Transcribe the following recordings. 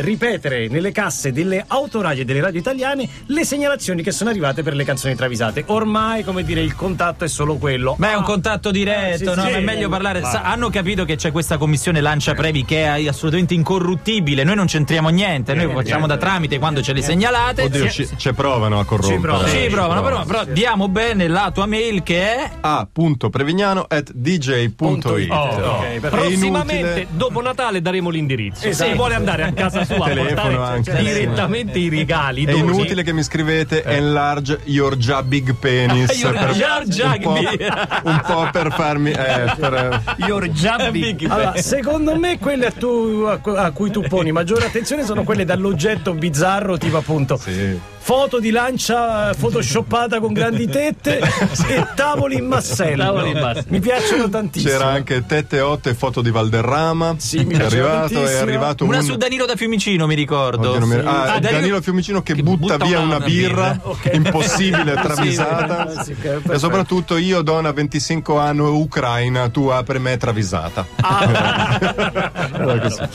ripetere nelle casse delle autoradio e delle radio italiane le segnalazioni che sono arrivate per le canzoni travisate. Ormai, come dire, il contatto è solo quello. Ma è un contatto diretto, sì, no? sì, è sì. meglio parlare. Sa- hanno capito che c'è questa commissione Lancia Previ che è assolutamente incorruttibile. Noi non c'entriamo niente, noi facciamo da tramite quando ce le segnalate. Oddio, ci, ci provano a corrompere. provano. ci provano, però, però diamo bene la tua mail che è. a.prevignano at dj.it Ok, perfetto. Prossimamente, dopo Natale, daremo l'indirizzo. Esatto. Se vuole andare a casa sua a Telefono portare cioè, direttamente i regali. È doni. inutile che mi scrivete enlarge your già big penis Your per- già un, po', un po' per farmi eh, per- Your già big. Allora, secondo me quelle a, tu- a a cui tu poni maggiore attenzione sono quelle dall'oggetto bizzarro, tipo appunto sì. Foto di lancia photoshoppata con grandi tette e tavoli in massello. Tavoli in massello. Mi piacciono tantissimo. c'era anche tette 8 e foto di Valderrama Sì, mi è arrivato è arrivato Una un su Danilo da Fiumicino, mi ricordo. Oddio, mi- ah, Ah, Danilo, Fiumicino che, che butta, butta via una- una, birra, birra. Ok. impossibile, travisata. Sì, e soprattutto io, donna 25 anni, ucraina, tu apri me travisata. Era così. Da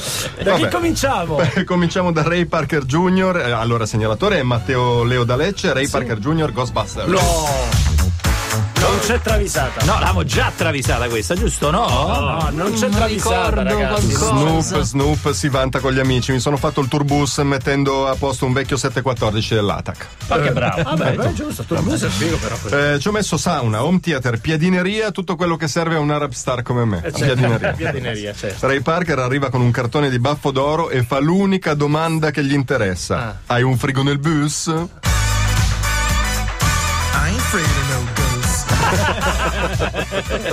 chi Vabbè. cominciamo? Beh, Cominciamo da Ray Parker Jr. eh, Allora, segnalatore è Matteo Leo D'Alecce, Ray Parker Jr. Ghostbusters. No. Non c'è travisata. No, l'avevamo già travisata questa, giusto? No? No, non c'è travisata, ricordo ragazzi. qualcosa. Snoop, Snoop si vanta con gli amici. Mi sono fatto il tourbus mettendo a posto un vecchio 714 dell'ATAC. Ma che bravo. Vabbè, beh, giusto, tu non sei figo però. Eh, ci ho messo sauna, home theater, piadineria, tutto quello che serve a un Arab star come me. Eh, certo. Piadineria. Piadineria, certo. Ray Parker arriva con un cartone di baffo d'oro e fa l'unica domanda che gli interessa. Ah. Hai un frigo nel bus? I ain't afraid of no ghosts.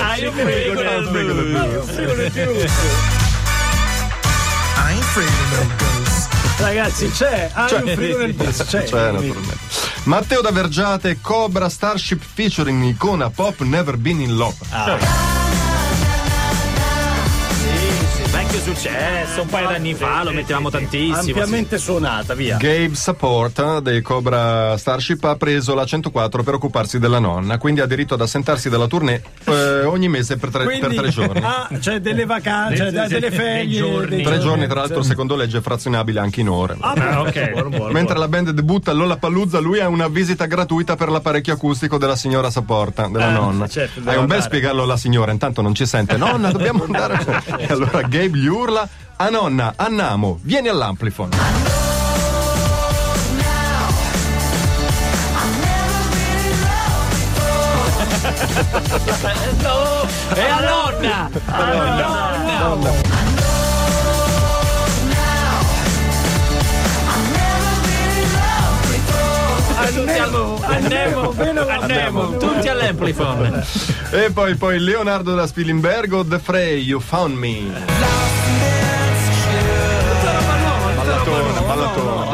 Hai un frigo nel frigo nel Hai un frigo nel bus. I ain't afraid of no ghosts. Ragazzi, c'è, hai Cioè, un frigo nel bus. C'è, Cioè, naturalmente. Matteo da Vergiate, Cobra Starship featuring icona pop Never Been in Love. Vecchio successo, un paio d'anni fa lo mettevamo tantissimo. Ampiamente suonata, via. Gabe Support dei Cobra Starship ha preso la 104 per occuparsi della nonna, quindi ha diritto ad assentarsi dalla tournée eh, ogni mese per tre, per tre giorni. Ah, c'è delle vacanze, cioè, delle dei ferie. giorni. Tre giorni, tra l'altro, Sì. secondo legge è frazionabile anche in ore. Ah, Ah, ok. ok. Buono, buono, Mentre buono. la band debutta Lolla Paluzza, lui ha una visita gratuita per l'apparecchio acustico della signora Saporta, della Eh, nonna. certo, Hai devo un bel spiegarlo alla signora, intanto non ci sente. Nonna, dobbiamo andare. e allora Gabe gli urla: A nonna, annamo, vieni all'amplifon. E a nonna! Andiamo, andiamo, bene, Andiamo, tutti all'amplifon. E poi, poi Leonardo da Spilimbergo, The Frey, You Found Me.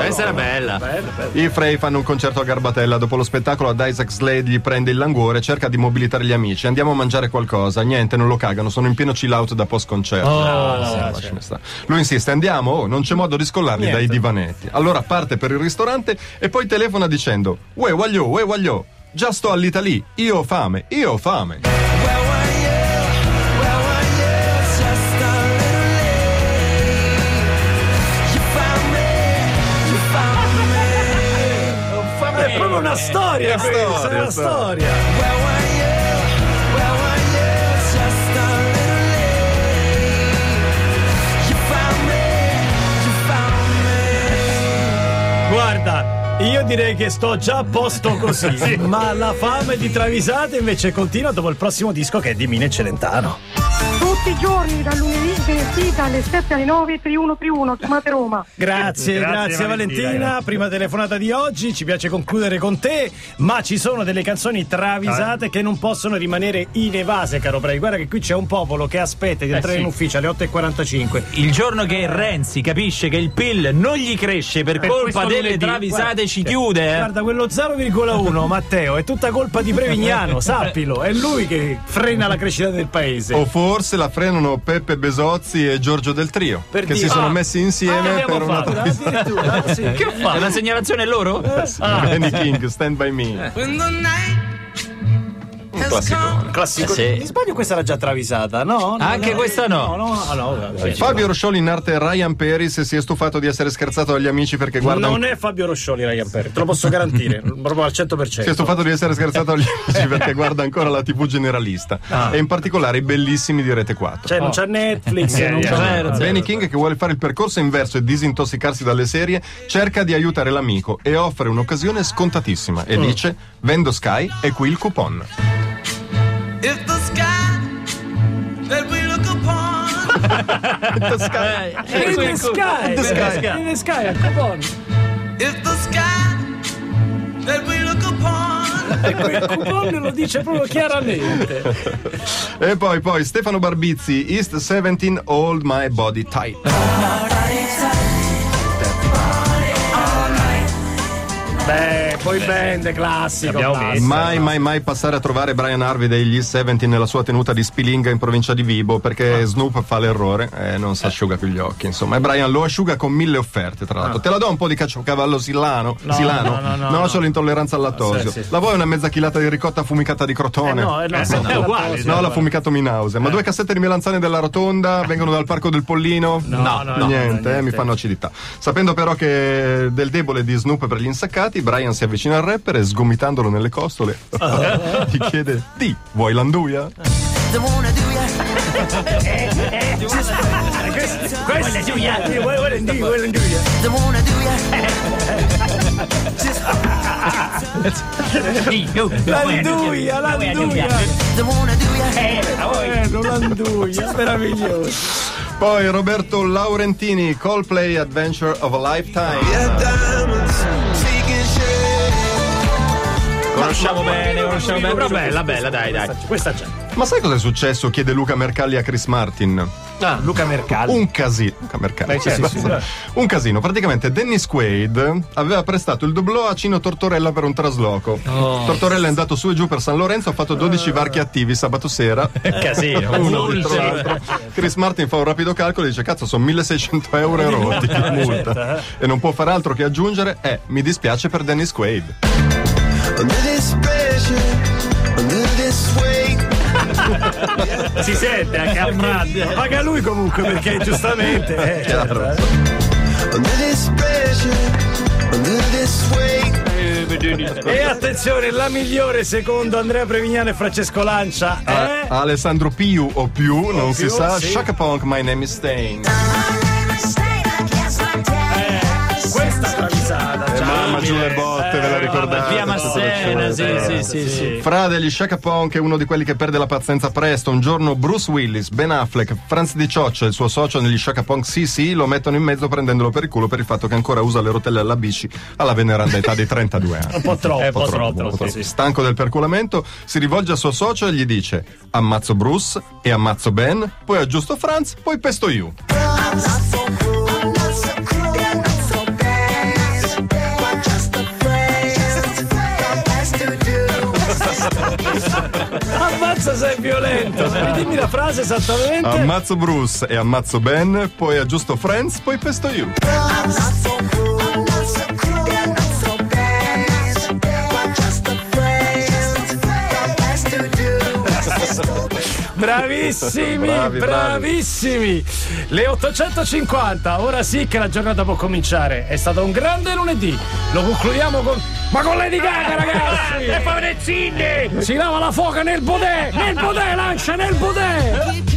Questa era bella. I Frey fanno un concerto a Garbatella. Dopo lo spettacolo ad Isaac Slade gli prende il languore, cerca di mobilitare gli amici. Andiamo a mangiare qualcosa. Niente, non lo cagano, sono in pieno chill out da post concerto. Oh, lasciami stare. Lui insiste, andiamo, oh, non c'è modo di scollarli Niente. dai divanetti. Allora parte per il ristorante e poi telefona dicendo: Uè, voglio, uè, voglio. Già sto all'Italia, io ho fame, io ho fame. È proprio una storia, questa, è storia, una storia. storia. Guarda, io direi che sto già a posto così, ma la fame di travisate invece continua dopo il prossimo disco che è di Mine Celentano. Tutti i giorni, dal lunedì al venerdì, dalle 7 alle 9, triuno triuno, chiamate Roma. Grazie, grazie, Grazie, Valentina. Valentina. Prima telefonata di oggi, ci piace concludere con te, ma ci sono delle canzoni travisate che non possono rimanere inevase, caro Prey. Guarda che qui c'è un popolo che aspetta di entrare sì. in ufficio alle 8.45. Il giorno che Renzi capisce che il PIL non gli cresce per, Per colpa delle lunedì, travisate ci chiude. eh. Guarda, quello 0,1, Matteo, è tutta colpa di Prevignano, sappilo. È lui che frena la crescita del paese. O forse la frenano Peppe Besozzi e Giorgio del Trio, Per che dire- si sono Ah. messi insieme Ah, per una. Addirittura, sì. Che ho È fatto? una segnalazione loro? Benny King, Stand By Me. Night Classicone. Classico. Eh, sì. Mi sbaglio questa era già travisata, no? No, Anche no, questa no. No, no, ah. Fabio Roscioli in arte Ryan Peris si è stufato di essere scherzato dagli amici perché guarda Non è Fabio Roscioli Ryan Perry, te lo posso garantire, proprio al 100%. Si è stufato di essere scherzato dagli amici perché guarda ancora la TV generalista e in particolare i bellissimi di Rete 4. Cioè, non c'è Netflix, Eh, non c'è... certo. Benny King, che vuole fare il percorso inverso e disintossicarsi dalle serie, cerca di aiutare l'amico e offre un'occasione scontatissima e dice: Vendo Sky e qui il coupon. Upon In the sky, the sky. in the sky, al coupon. If the sky that we look upon E quel coupon lo dice proprio chiaramente. E poi, poi Stefano Barbizzi, East 17, Hold My Body Tight. Beh, poi band classico. Messo. Mai, mai, mai passare a trovare Brian Harvey degli East 17 nella sua tenuta di Spilinga in provincia di Vibo perché Snoop fa l'errore e non si asciuga più gli occhi. Insomma, e Brian lo asciuga con mille offerte. Tra l'altro, te la do un po' di caciocavallo silano? No, silano? no, no, no, no. solo intolleranza al lattosio. Sì, sì. La vuoi una mezza chilata di ricotta affumicata di crotone? Eh no, eh no, Eh, no, è uguale. No, l'ha fumicato mi nausea. Eh. Ma due cassette di melanzane della rotonda vengono dal parco del Pollino? No, no, no, niente, no, eh, mi fanno acidità. Sapendo però che del debole di Snoop per gli insaccati, Brian si avvicina al rapper e sgomitandolo nelle costole gli chiede: Di, vuoi l'anduia? L'anduia, l'anduia. They wanna do ya Eh, non l'anduia, meraviglioso. Poi Roberto Laurentini, Coldplay Adventure of a Lifetime. Conosciamo bene, conosciamo bene. Però bella, bella, dai, dai. Questa c'è. Ma sai cosa è successo? Chiede Luca Mercalli a Chris Martin. Ah, Luca Mercalli. Un casino. Luca Mercalli. Beh, certo, sì, sì. Un casino. Praticamente Dennis Quaid aveva prestato il doblò a Cino Tortorella per un trasloco. Tortorella è andato su e giù per San Lorenzo, ha fatto 12 varchi attivi sabato sera. Casino. Uno dietro l'altro. Chris Martin fa un rapido calcolo e dice: Cazzo, sono 1600 euro erotti di multa. E non può fare altro che aggiungere: Eh, mi dispiace per Dennis Quaid. Si sente anche a Brad. Paga lui comunque perché giustamente. eh, certo, eh. Under this pressure Under this weight E attenzione, la migliore secondo Andrea Prevignano e Francesco Lancia è. Alessandro Piu o più, non si più, sa. sì. Shaka Punk, my name is Stain. Questa travisata. Eh, mamma giù le botte, ve la ricordate? Via Massena, sì, sì, sì, sì. Fra degli Shaka Punk è uno di quelli che perde la pazienza presto. Un giorno Bruce Willis, Ben Affleck, Franz Di Cioccia e il suo socio negli Shaka Punk CC lo mettono in mezzo prendendolo per il culo per il fatto che ancora usa le rotelle alla bici alla veneranda età di 32 anni. Un po' troppo. un po' troppo, troppo, troppo, sì, sì. Stanco del perculamento, si rivolge al suo socio e gli dice: Ammazzo Bruce e ammazzo Ben, poi aggiusto Franz, poi pesto you. Ammazza sei violento. Dimmi la frase esattamente. Ammazzo Bruce e ammazzo Ben, poi aggiusto Friends, poi pesto you. Bravissimi, Bravi, bravi. bravissimi. Le 850, ora sì che la giornata può cominciare. È stato un grande lunedì. Lo concludiamo con. Ma con Lady Gaga, ragazzi! e Pavrezzini! Si lava la foca nel bodè! Nel bodè, lancia nel bodè!